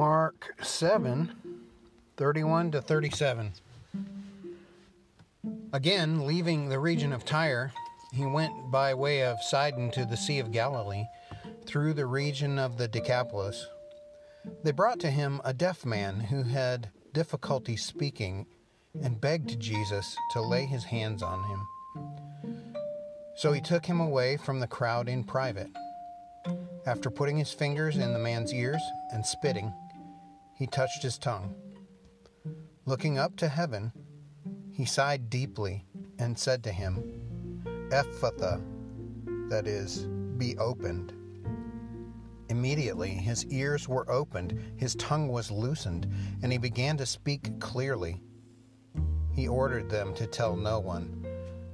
Mark 7 31 to 37. Again, leaving the region of Tyre, he went by way of Sidon to the Sea of Galilee, through the region of the Decapolis. They brought to him a deaf man who had difficulty speaking and begged Jesus to lay his hands on him. So he took him away from the crowd in private. After putting his fingers in the man's ears and spitting, he touched his tongue. Looking up to heaven, he sighed deeply and said to him, Ephphatha, that is, be opened. Immediately his ears were opened, his tongue was loosened, and he began to speak clearly. He ordered them to tell no one,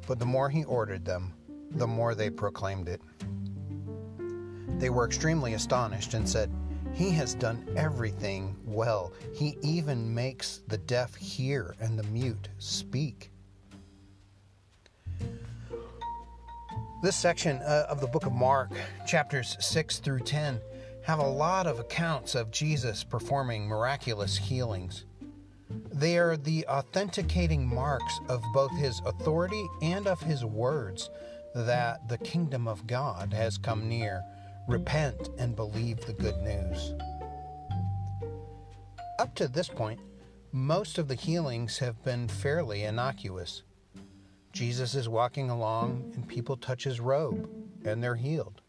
but the more he ordered them, the more they proclaimed it. They were extremely astonished and said, He has done everything well. He even makes the deaf hear and the mute speak. This section uh, of the book of Mark, chapters 6 through 10, have a lot of accounts of Jesus performing miraculous healings. They are the authenticating marks of both his authority and of his words that the kingdom of God has come near. Repent and believe the good news. Up to this point, most of the healings have been fairly innocuous. Jesus is walking along and people touch his robe and they're healed.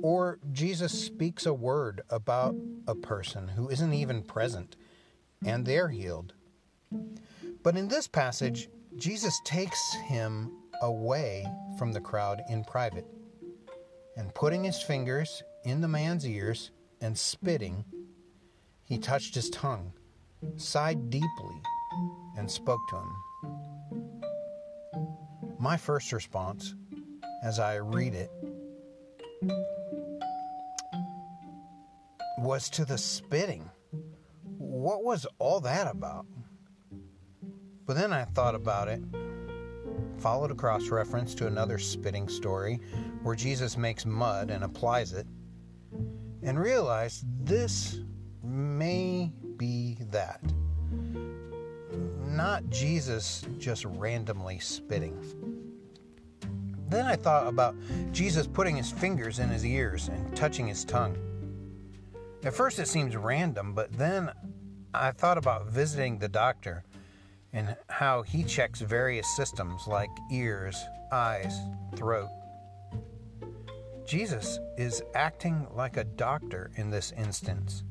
Or Jesus speaks a word about a person who isn't even present and they're healed. But in this passage, Jesus takes him away from the crowd in private putting his fingers in the man's ears and spitting, he touched his tongue, sighed deeply, and spoke to him. My first response, as I read it, was to the spitting. What was all that about? But then I thought about it, followed a cross reference to another spitting story where Jesus makes mud and applies it, and realized this may be that. Not Jesus just randomly spitting. Then I thought about Jesus putting his fingers in his ears and touching his tongue. At first it seems random, but then I thought about visiting the doctor and how he checks various systems like ears, eyes, throat. Jesus is acting like a doctor in this instance,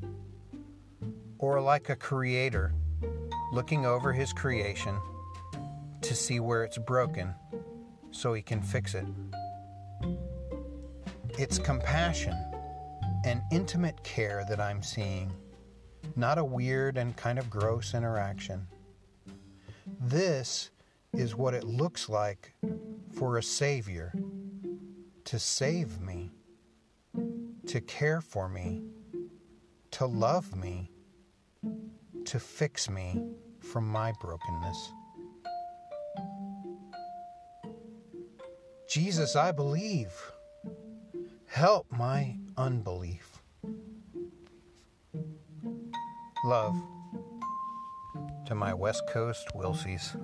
or like a creator looking over his creation to see where it's broken so he can fix it. It's compassion and intimate care that I'm seeing, not a weird and kind of gross interaction. This is what it looks like for a Savior to save me, to care for me, to love me, to fix me from my brokenness. Jesus, I believe. Help my unbelief. Love to my West Coast Wilsies.